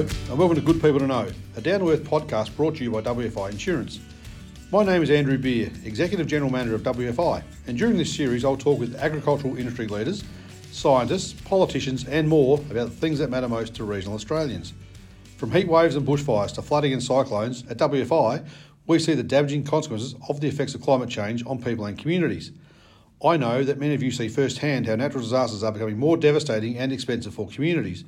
Hello, and welcome to Good People to Know, a down to earth podcast brought to you by WFI Insurance. My name is Andrew Beer, Executive General Manager of WFI, and during this series I'll talk with agricultural industry leaders, scientists, politicians, and more about the things that matter most to regional Australians. From heat waves and bushfires to flooding and cyclones, at WFI we see the damaging consequences of the effects of climate change on people and communities. I know that many of you see firsthand how natural disasters are becoming more devastating and expensive for communities.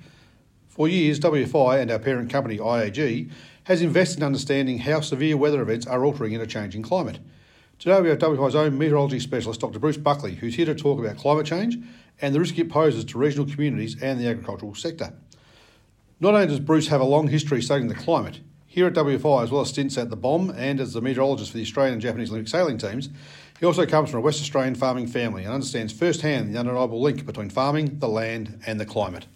For years, WFI and our parent company IAG has invested in understanding how severe weather events are altering in a changing climate. Today we have WFI's own meteorology specialist, Dr. Bruce Buckley, who's here to talk about climate change and the risk it poses to regional communities and the agricultural sector. Not only does Bruce have a long history studying the climate, here at WFI, as well as stints at the BOM and as the meteorologist for the Australian and Japanese Olympic sailing teams, he also comes from a West Australian farming family and understands firsthand the undeniable link between farming, the land, and the climate.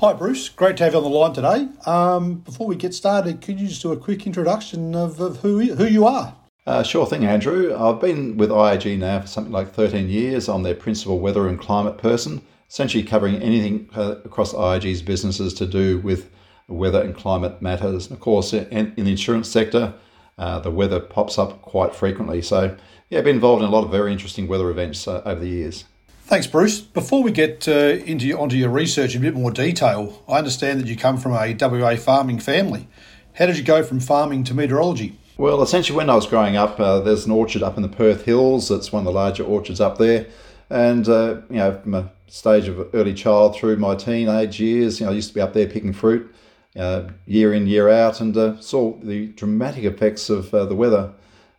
Hi, Bruce. Great to have you on the line today. Um, before we get started, could you just do a quick introduction of, of who, who you are? Uh, sure thing, Andrew. I've been with IAG now for something like 13 years. I'm their principal weather and climate person, essentially covering anything uh, across IAG's businesses to do with weather and climate matters. And of course, in, in the insurance sector, uh, the weather pops up quite frequently. So, yeah, I've been involved in a lot of very interesting weather events uh, over the years. Thanks, Bruce. Before we get uh, into onto your research in a bit more detail, I understand that you come from a WA farming family. How did you go from farming to meteorology? Well, essentially, when I was growing up, uh, there's an orchard up in the Perth Hills. It's one of the larger orchards up there. And, uh, you know, from a stage of early child through my teenage years, you know, I used to be up there picking fruit uh, year in, year out, and uh, saw the dramatic effects of uh, the weather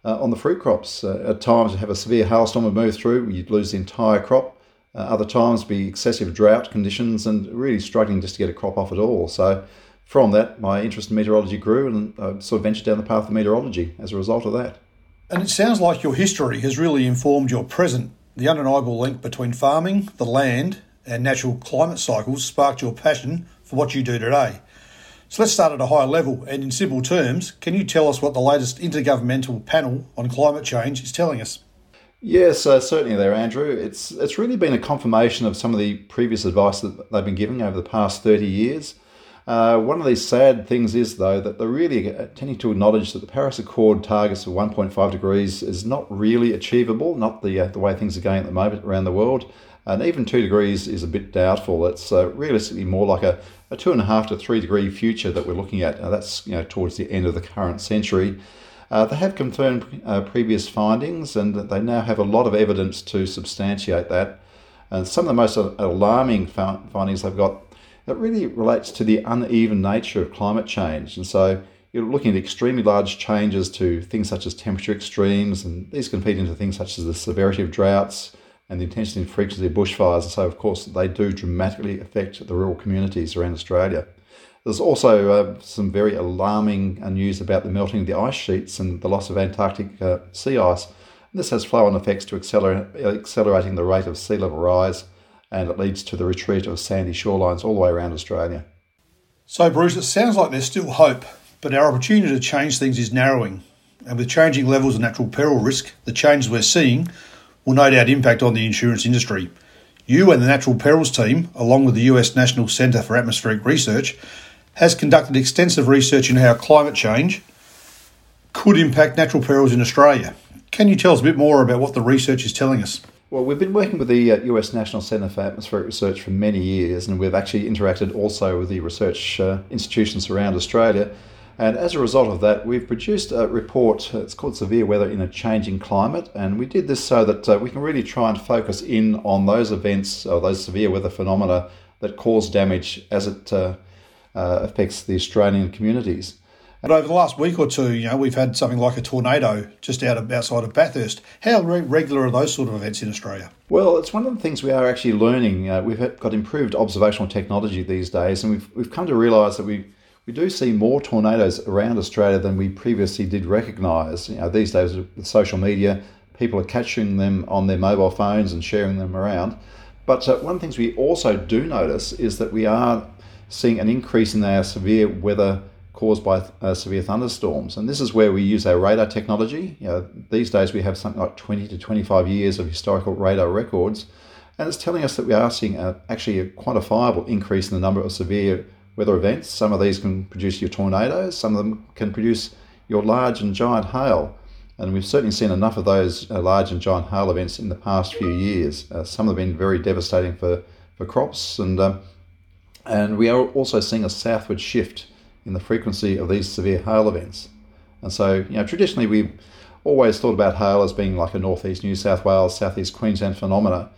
on the fruit crops. at times, you have a severe hailstorm would move through, you'd lose the entire crop. Uh, other times be excessive drought conditions and really struggling just to get a crop off at all. So from that, my interest in meteorology grew and I sort of ventured down the path of meteorology as a result of that. And it sounds like your history has really informed your present. The undeniable link between farming, the land, and natural climate cycles sparked your passion for what you do today. So let's start at a higher level. And in simple terms, can you tell us what the latest intergovernmental panel on climate change is telling us? Yes, uh, certainly there, Andrew. It's it's really been a confirmation of some of the previous advice that they've been giving over the past thirty years. Uh, one of these sad things is, though, that they're really tending to acknowledge that the Paris Accord targets of 1.5 degrees is not really achievable, not the uh, the way things are going at the moment around the world. And even two degrees is a bit doubtful. It's uh, realistically more like a, a two and a half to three degree future that we're looking at. Now that's you know towards the end of the current century. Uh, they have confirmed uh, previous findings and they now have a lot of evidence to substantiate that. And some of the most alarming findings they've got that really relates to the uneven nature of climate change. And so you're looking at extremely large changes to things such as temperature extremes, and these can feed into things such as the severity of droughts and the intensity and frequency of bushfires. And so, of course, they do dramatically affect the rural communities around Australia. There's also uh, some very alarming uh, news about the melting of the ice sheets and the loss of Antarctic uh, sea ice. And this has flow on effects to accelerating the rate of sea level rise, and it leads to the retreat of sandy shorelines all the way around Australia. So, Bruce, it sounds like there's still hope, but our opportunity to change things is narrowing. And with changing levels of natural peril risk, the changes we're seeing will no doubt impact on the insurance industry. You and the Natural Perils team, along with the US National Centre for Atmospheric Research, has conducted extensive research into how climate change could impact natural perils in Australia. Can you tell us a bit more about what the research is telling us? Well, we've been working with the US uh, National Centre for Atmospheric Research for many years, and we've actually interacted also with the research uh, institutions around Australia. And as a result of that, we've produced a report. It's called Severe Weather in a Changing Climate. And we did this so that uh, we can really try and focus in on those events or those severe weather phenomena that cause damage as it uh, uh, affects the Australian communities. But over the last week or two, you know, we've had something like a tornado just out of outside of Bathurst. How re- regular are those sort of events in Australia? Well, it's one of the things we are actually learning. Uh, we've got improved observational technology these days, and we've we've come to realise that we we do see more tornadoes around Australia than we previously did recognise. You know, these days with social media, people are catching them on their mobile phones and sharing them around. But uh, one of the things we also do notice is that we are seeing an increase in our severe weather caused by uh, severe thunderstorms. And this is where we use our radar technology. You know, these days we have something like 20 to 25 years of historical radar records, and it's telling us that we are seeing a, actually a quantifiable increase in the number of severe weather events. Some of these can produce your tornadoes, some of them can produce your large and giant hail. And we've certainly seen enough of those uh, large and giant hail events in the past few years. Uh, some have been very devastating for, for crops, and, um, and we are also seeing a southward shift in the frequency of these severe hail events. And so, you know, traditionally we've always thought about hail as being like a northeast New South Wales, southeast Queensland phenomena.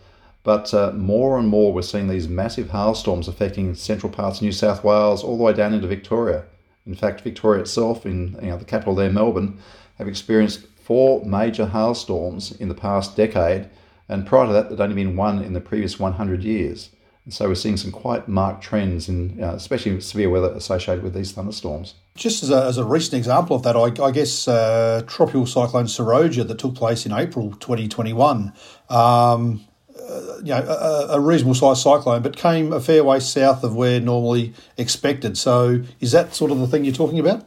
But uh, more and more, we're seeing these massive hailstorms affecting central parts of New South Wales, all the way down into Victoria. In fact, Victoria itself, in you know, the capital there, Melbourne, have experienced four major hailstorms in the past decade, and prior to that, there'd only been one in the previous 100 years. And so we're seeing some quite marked trends in, uh, especially severe weather associated with these thunderstorms. Just as a, as a recent example of that, I, I guess uh, tropical cyclone Seroja that took place in April 2021, um, uh, you know, a, a reasonable sized cyclone, but came a fair way south of where normally expected. So is that sort of the thing you're talking about?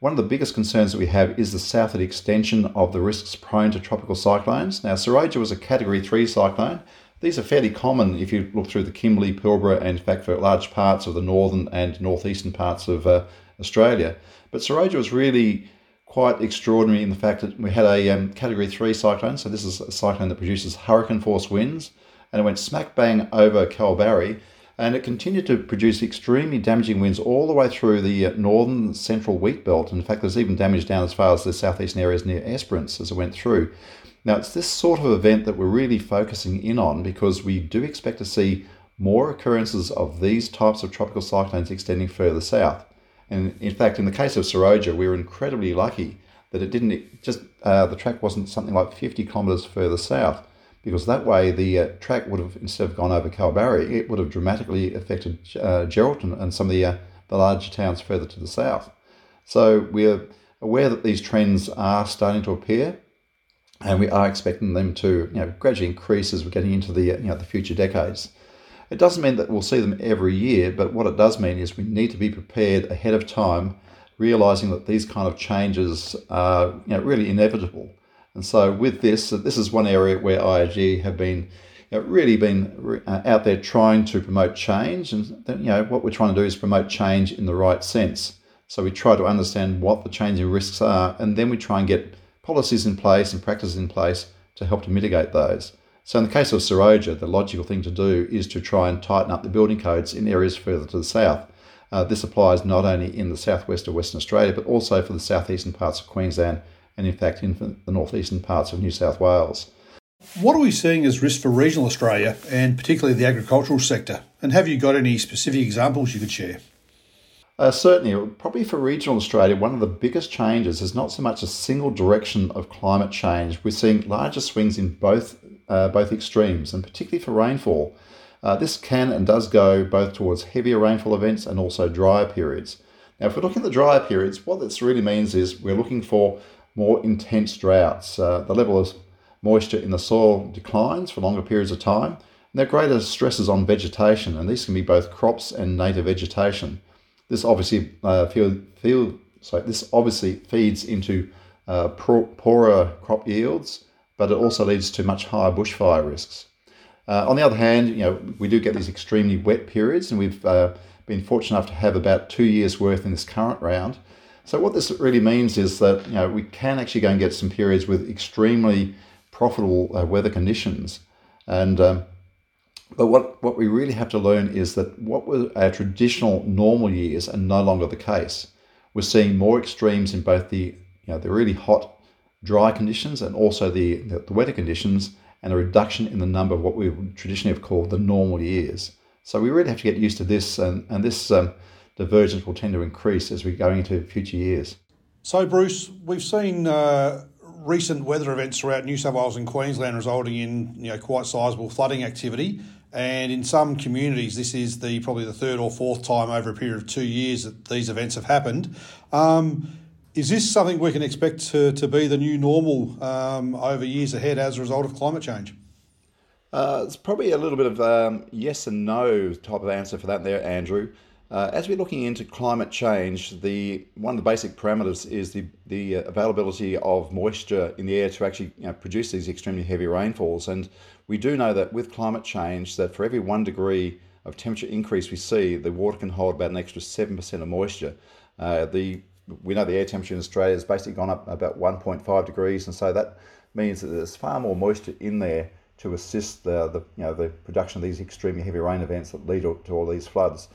One of the biggest concerns that we have is the southward extension of the risks prone to tropical cyclones. Now, Seroja was a Category 3 cyclone. These are fairly common if you look through the Kimberley, Pilbara, and in fact for large parts of the northern and northeastern parts of uh, Australia. But Seroja was really quite extraordinary in the fact that we had a um, Category 3 cyclone. So this is a cyclone that produces hurricane force winds, and it went smack bang over Kalbarri and it continued to produce extremely damaging winds all the way through the uh, northern central wheat belt. In fact, there's even damage down as far as the southeastern areas near Esperance as it went through. Now, it's this sort of event that we're really focusing in on because we do expect to see more occurrences of these types of tropical cyclones extending further south. And in fact, in the case of Seroja, we were incredibly lucky that it didn't just, uh, the track wasn't something like 50 kilometres further south because that way the uh, track would have, instead of gone over Kalbarri, it would have dramatically affected uh, Geraldton and some of the, uh, the larger towns further to the south. So we're aware that these trends are starting to appear, and we are expecting them to you know, gradually increase as we're getting into the, you know, the future decades. It doesn't mean that we'll see them every year, but what it does mean is we need to be prepared ahead of time, realizing that these kind of changes are you know, really inevitable. And so with this, this is one area where IAG have been you know, really been uh, out there trying to promote change. And you know what we're trying to do is promote change in the right sense. So we try to understand what the changing risks are, and then we try and get policies in place and practices in place to help to mitigate those. So in the case of Seroja, the logical thing to do is to try and tighten up the building codes in areas further to the south. Uh, this applies not only in the southwest of Western Australia, but also for the southeastern parts of Queensland and in fact in the northeastern parts of New South Wales. What are we seeing as risk for regional Australia and particularly the agricultural sector? And have you got any specific examples you could share? Uh, certainly, probably for regional Australia, one of the biggest changes is not so much a single direction of climate change. We're seeing larger swings in both uh, both extremes, and particularly for rainfall. Uh, this can and does go both towards heavier rainfall events and also drier periods. Now, if we're looking at the drier periods, what this really means is we're looking for more intense droughts. Uh, the level of moisture in the soil declines for longer periods of time. And there are greater stresses on vegetation, and these can be both crops and native vegetation. This obviously uh, feel, feel, so this obviously feeds into uh, poorer crop yields, but it also leads to much higher bushfire risks. Uh, on the other hand, you know we do get these extremely wet periods, and we've uh, been fortunate enough to have about two years' worth in this current round. So what this really means is that you know we can actually go and get some periods with extremely profitable uh, weather conditions, and um, but what what we really have to learn is that what were our traditional normal years are no longer the case. We're seeing more extremes in both the you know the really hot, dry conditions and also the the, the wetter conditions, and a reduction in the number of what we traditionally have called the normal years. So we really have to get used to this, and and this. Um, divergence will tend to increase as we go into future years. So, Bruce, we've seen uh, recent weather events throughout New South Wales and Queensland resulting in you know quite sizable flooding activity. And in some communities, this is the probably the third or fourth time over a period of two years that these events have happened. Um, is this something we can expect to, to be the new normal um, over years ahead as a result of climate change? Uh, it's probably a little bit of um, yes and no type of answer for that there, Andrew. Uh, as we're looking into climate change, the one of the basic parameters is the, the availability of moisture in the air to actually you know, produce these extremely heavy rainfalls. And we do know that with climate change, that for every one degree of temperature increase we see, the water can hold about an extra 7% of moisture. Uh, the we know the air temperature in Australia has basically gone up about 1.5 degrees, and so that means that there's far more moisture in there to assist the, the you know the production of these extremely heavy rain events that lead to all these floods.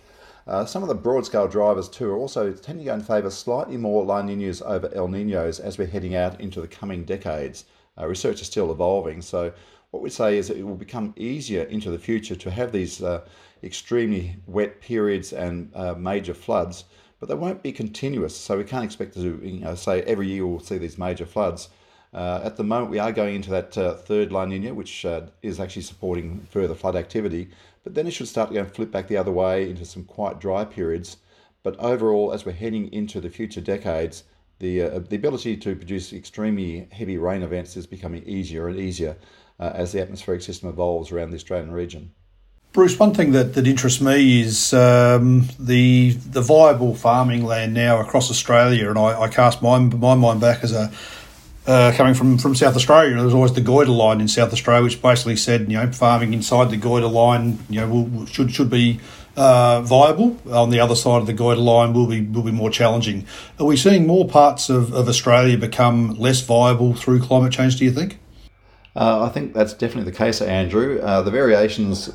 Uh, some of the broad scale drivers too are also tending to go in favour slightly more La Ninas over El Ninos as we're heading out into the coming decades. Uh, research is still evolving, so what we say is that it will become easier into the future to have these uh, extremely wet periods and uh, major floods, but they won't be continuous. So we can't expect to, you know, say every year we'll see these major floods. Uh, at the moment, we are going into that uh, third La Nina, which uh, is actually supporting further flood activity. But then it should start to go flip back the other way into some quite dry periods. But overall, as we're heading into the future decades, the, uh, the ability to produce extremely heavy rain events is becoming easier and easier uh, as the atmospheric system evolves around the Australian region. Bruce, one thing that, that interests me is um, the the viable farming land now across Australia, and I, I cast my my mind back as a uh, coming from, from South Australia. There was always the Goyder line in South Australia, which basically said, you know, farming inside the Goyder line, you know, will, should should be uh, viable. On the other side of the Goyder line, will be will be more challenging. Are we seeing more parts of, of Australia become less viable through climate change? Do you think? Uh, I think that's definitely the case, Andrew. Uh, the variations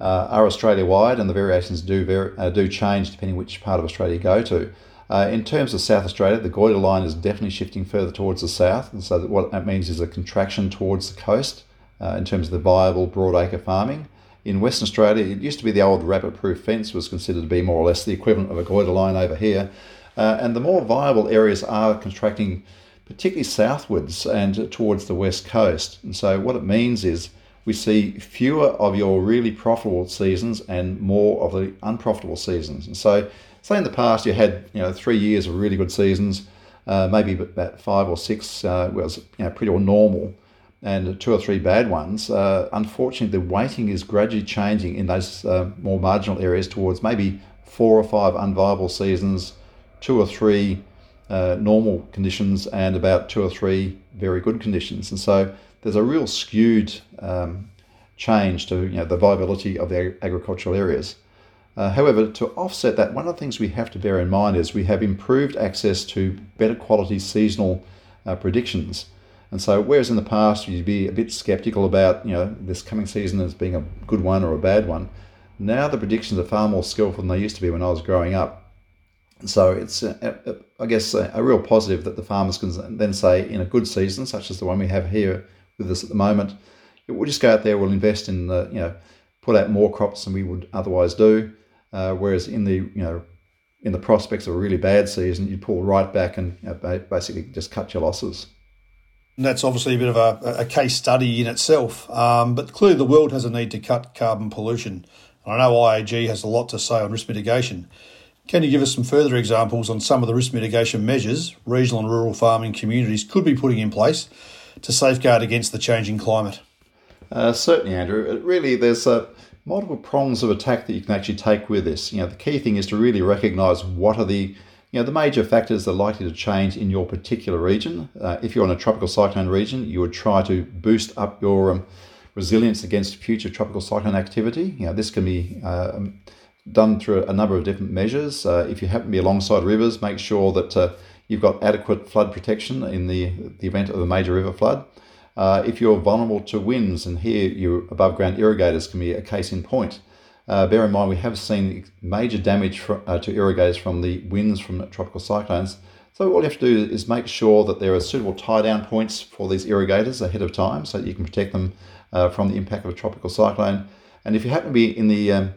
uh, are Australia wide, and the variations do ver- do change depending which part of Australia you go to. Uh, in terms of South Australia, the Goyder line is definitely shifting further towards the south, and so that what that means is a contraction towards the coast uh, in terms of the viable broadacre farming. In Western Australia, it used to be the old rabbit-proof fence was considered to be more or less the equivalent of a Goyder line over here, uh, and the more viable areas are contracting, particularly southwards and towards the west coast. And so what it means is we see fewer of your really profitable seasons and more of the unprofitable seasons, and so say in the past you had you know three years of really good seasons, uh, maybe about five or six uh, was you know pretty normal, and two or three bad ones. Uh, unfortunately, the weighting is gradually changing in those uh, more marginal areas towards maybe four or five unviable seasons, two or three uh, normal conditions, and about two or three very good conditions. And so there's a real skewed um, change to you know the viability of the agricultural areas. Uh, however, to offset that, one of the things we have to bear in mind is we have improved access to better quality seasonal uh, predictions. And so, whereas in the past you'd be a bit skeptical about, you know, this coming season as being a good one or a bad one, now the predictions are far more skillful than they used to be when I was growing up. So it's, I guess, a, a, real positive that the farmers can then say, in a good season, such as the one we have here with us at the moment, we'll just go out there, we'll invest in the, you know, put out more crops than we would otherwise do. Uh, whereas in the you know in the prospects of a really bad season, you pull right back and you know, basically just cut your losses. And that's obviously a bit of a, a case study in itself. Um, but clearly, the world has a need to cut carbon pollution. And I know IAG has a lot to say on risk mitigation. Can you give us some further examples on some of the risk mitigation measures regional and rural farming communities could be putting in place to safeguard against the changing climate? Uh, certainly, Andrew. Really, there's a multiple prongs of attack that you can actually take with this. You know, the key thing is to really recognize what are the you know, the major factors that are likely to change in your particular region. Uh, if you're in a tropical cyclone region, you would try to boost up your um, resilience against future tropical cyclone activity. You know, this can be uh, done through a number of different measures. Uh, if you happen to be alongside rivers, make sure that uh, you've got adequate flood protection in the, the event of a major river flood. Uh, if you're vulnerable to winds, and here your above ground irrigators can be a case in point. Uh, bear in mind, we have seen major damage for, uh, to irrigators from the winds from tropical cyclones. So all you have to do is make sure that there are suitable tie down points for these irrigators ahead of time, so that you can protect them uh, from the impact of a tropical cyclone. And if you happen to be in the um,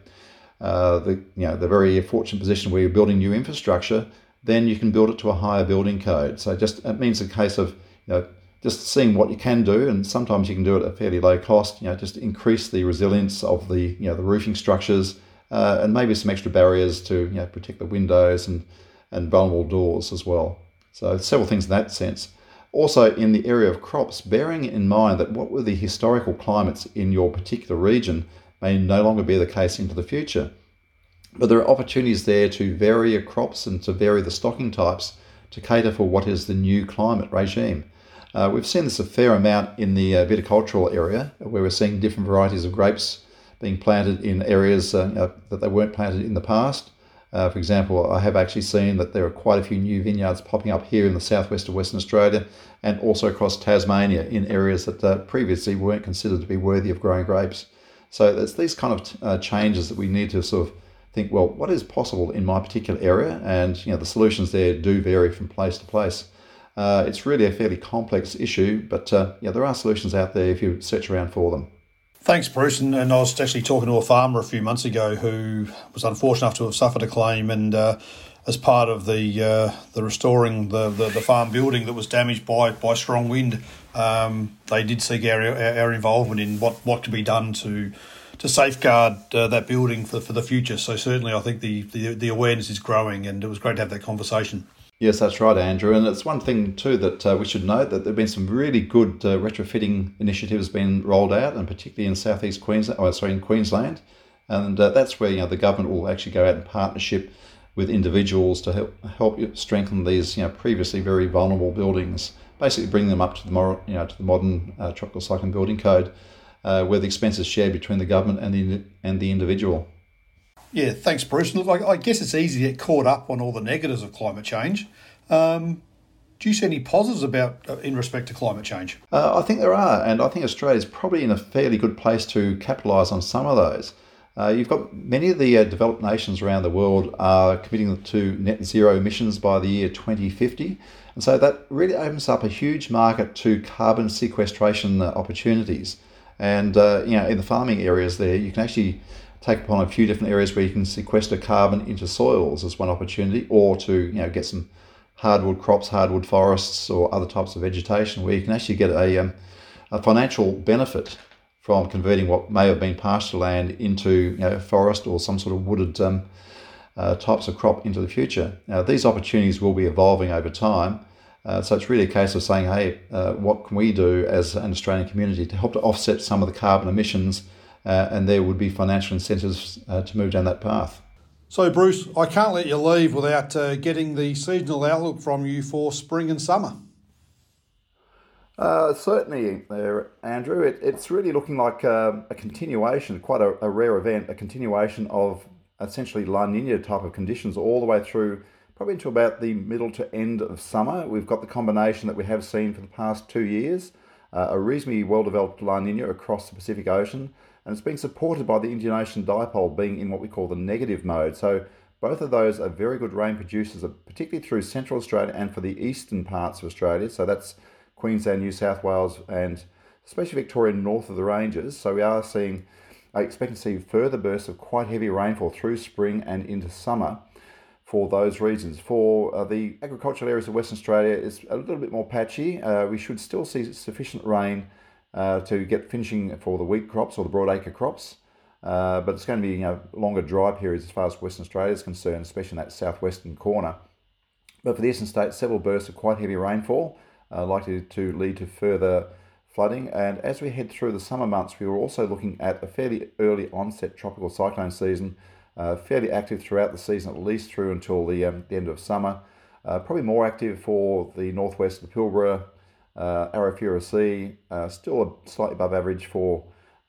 uh, the you know the very fortunate position where you're building new infrastructure, then you can build it to a higher building code. So just it means a case of you know just seeing what you can do, and sometimes you can do it at fairly low cost. You know, just increase the resilience of the you know the roofing structures, uh, and maybe some extra barriers to you know protect the windows and and vulnerable doors as well. So several things in that sense. Also, in the area of crops, bearing in mind that what were the historical climates in your particular region may no longer be the case into the future. But there are opportunities there to vary your crops and to vary the stocking types to cater for what is the new climate regime. Uh, we've seen this a fair amount in the uh, viticultural area, where we're seeing different varieties of grapes being planted in areas uh, that they weren't planted in the past. Uh, for example, I have actually seen that there are quite a few new vineyards popping up here in the southwest of Western Australia and also across Tasmania in areas that uh, previously weren't considered to be worthy of growing grapes. So it's these kind of uh, changes that we need to sort of think, well, what is possible in my particular area? And you know, the solutions there do vary from place to place. Uh, it's really a fairly complex issue, but uh, yeah, there are solutions out there if you search around for them. Thanks, Bruce. And, and, I was actually talking to a farmer a few months ago who was unfortunate enough to have suffered a claim, and uh, as part of the uh, the restoring the, the, the, farm building that was damaged by by strong wind, um, they did seek our, our involvement in what, what could be done to to safeguard uh, that building for, for the future. So certainly, I think the, the the awareness is growing, and it was great to have that conversation. Yes, that's right, Andrew. And it's one thing too that uh, we should note that there have been some really good uh, retrofitting initiatives being rolled out, and particularly in southeast Queensland, oh, sorry, in Queensland, and uh, that's where you know the government will actually go out in partnership with individuals to help help strengthen these you know previously very vulnerable buildings, basically bring them up to the more you know to the modern uh, tropical cyclone building code, uh, where the expenses shared between the government and the and the individual. Yeah, thanks, Bruce. Look, I, I guess it's easy to get caught up on all the negatives of climate change. Um, do you see any positives about uh, in respect to climate change? Uh, I think there are, and I think Australia is probably in a fairly good place to capitalise on some of those. Uh, you've got many of the uh, developed nations around the world are committing to net zero emissions by the year 2050, and so that really opens up a huge market to carbon sequestration uh, opportunities. And uh, you know, in the farming areas there, you can actually take upon a few different areas where you can sequester carbon into soils as one opportunity, or to you know get some hardwood crops, hardwood forests, or other types of vegetation where you can actually get a, um, a financial benefit from converting what may have been pasture land into you know, forest or some sort of wooded um, uh, types of crop into the future. Now, these opportunities will be evolving over time. Uh, so it's really a case of saying, hey, uh, what can we do as an Australian community to help to offset some of the carbon emissions uh, and there would be financial incentives uh, to move down that path. So, Bruce, I can't let you leave without uh, getting the seasonal outlook from you for spring and summer. Uh, certainly, there, Andrew. It, it's really looking like a, a continuation, quite a, a, rare event, a continuation of essentially La Nina type of conditions all the way through, probably into about the middle to end of summer. We've got the combination that we have seen for the past two years, uh, a reasonably well developed La Nina across the Pacific Ocean and it's being supported by the Indian Ocean dipole being in what we call the negative mode. So both of those are very good rain producers, particularly through central Australia and for the eastern parts of Australia. So that's Queensland, New South Wales, and especially Victoria north of the ranges. So we are seeing, I expect to see further bursts of quite heavy rainfall through spring and into summer for those reasons. For uh, the agricultural areas of Western Australia, it's a little bit more patchy. Uh, we should still see sufficient rain uh, to get finishing for the wheat crops or the broadacre crops. Uh, but it's going to be you know, longer dry periods as far as Western Australia is concerned, especially in that southwestern corner. But for the eastern states, several bursts of quite heavy rainfall uh, likely to lead to further flooding. And as we head through the summer months, we were also looking at a fairly early onset tropical cyclone season, uh, fairly active throughout the season, at least through until the, um, the end of summer. Uh, probably more active for the northwest of the Pilbara, uh, Arafura Sea, uh, still slightly above average for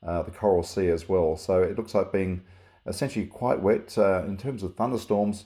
uh, the Coral Sea as well. So it looks like being essentially quite wet uh, in terms of thunderstorms.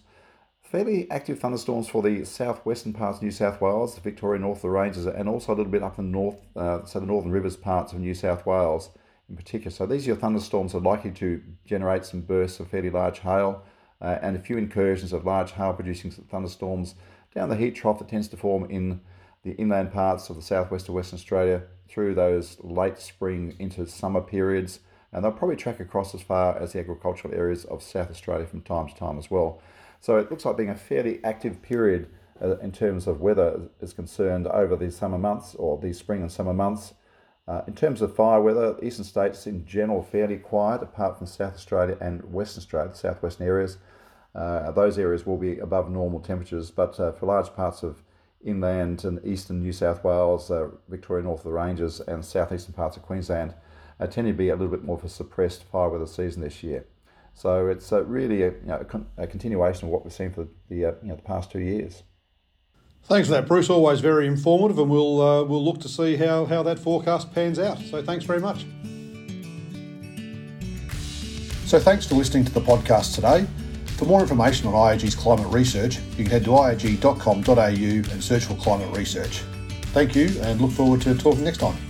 Fairly active thunderstorms for the southwestern parts of New South Wales, the Victoria north of the ranges, and also a little bit up in the north, uh, so the northern rivers parts of New South Wales in particular. So these are your thunderstorms are likely to generate some bursts of fairly large hail uh, and a few incursions of large hail producing thunderstorms down the heat trough that tends to form in the inland parts of the southwest of Western Australia through those late spring into summer periods. And they'll probably track across as far as the agricultural areas of South Australia from time to time as well. So it looks like being a fairly active period uh, in terms of weather is concerned over these summer months or these spring and summer months. Uh, in terms of fire weather, eastern states in general fairly quiet, apart from South Australia and Western Australia, southwestern areas. Uh, those areas will be above normal temperatures, but uh, for large parts of inland and eastern New South Wales, uh, Victoria north of the Ranges, and southeastern parts of Queensland uh, tend to be a little bit more of a suppressed fire weather season this year. So it's uh, really a, you know, a, con- a, continuation of what we've seen for the, uh, you know, the past two years. Thanks for that, Bruce. Always very informative, and we'll uh, we'll look to see how, how that forecast pans out. So thanks very much. So thanks for listening to the podcast today. For more information on IAG's climate research, you can head to iag.com.au and search for climate research. Thank you and look forward to talking next time.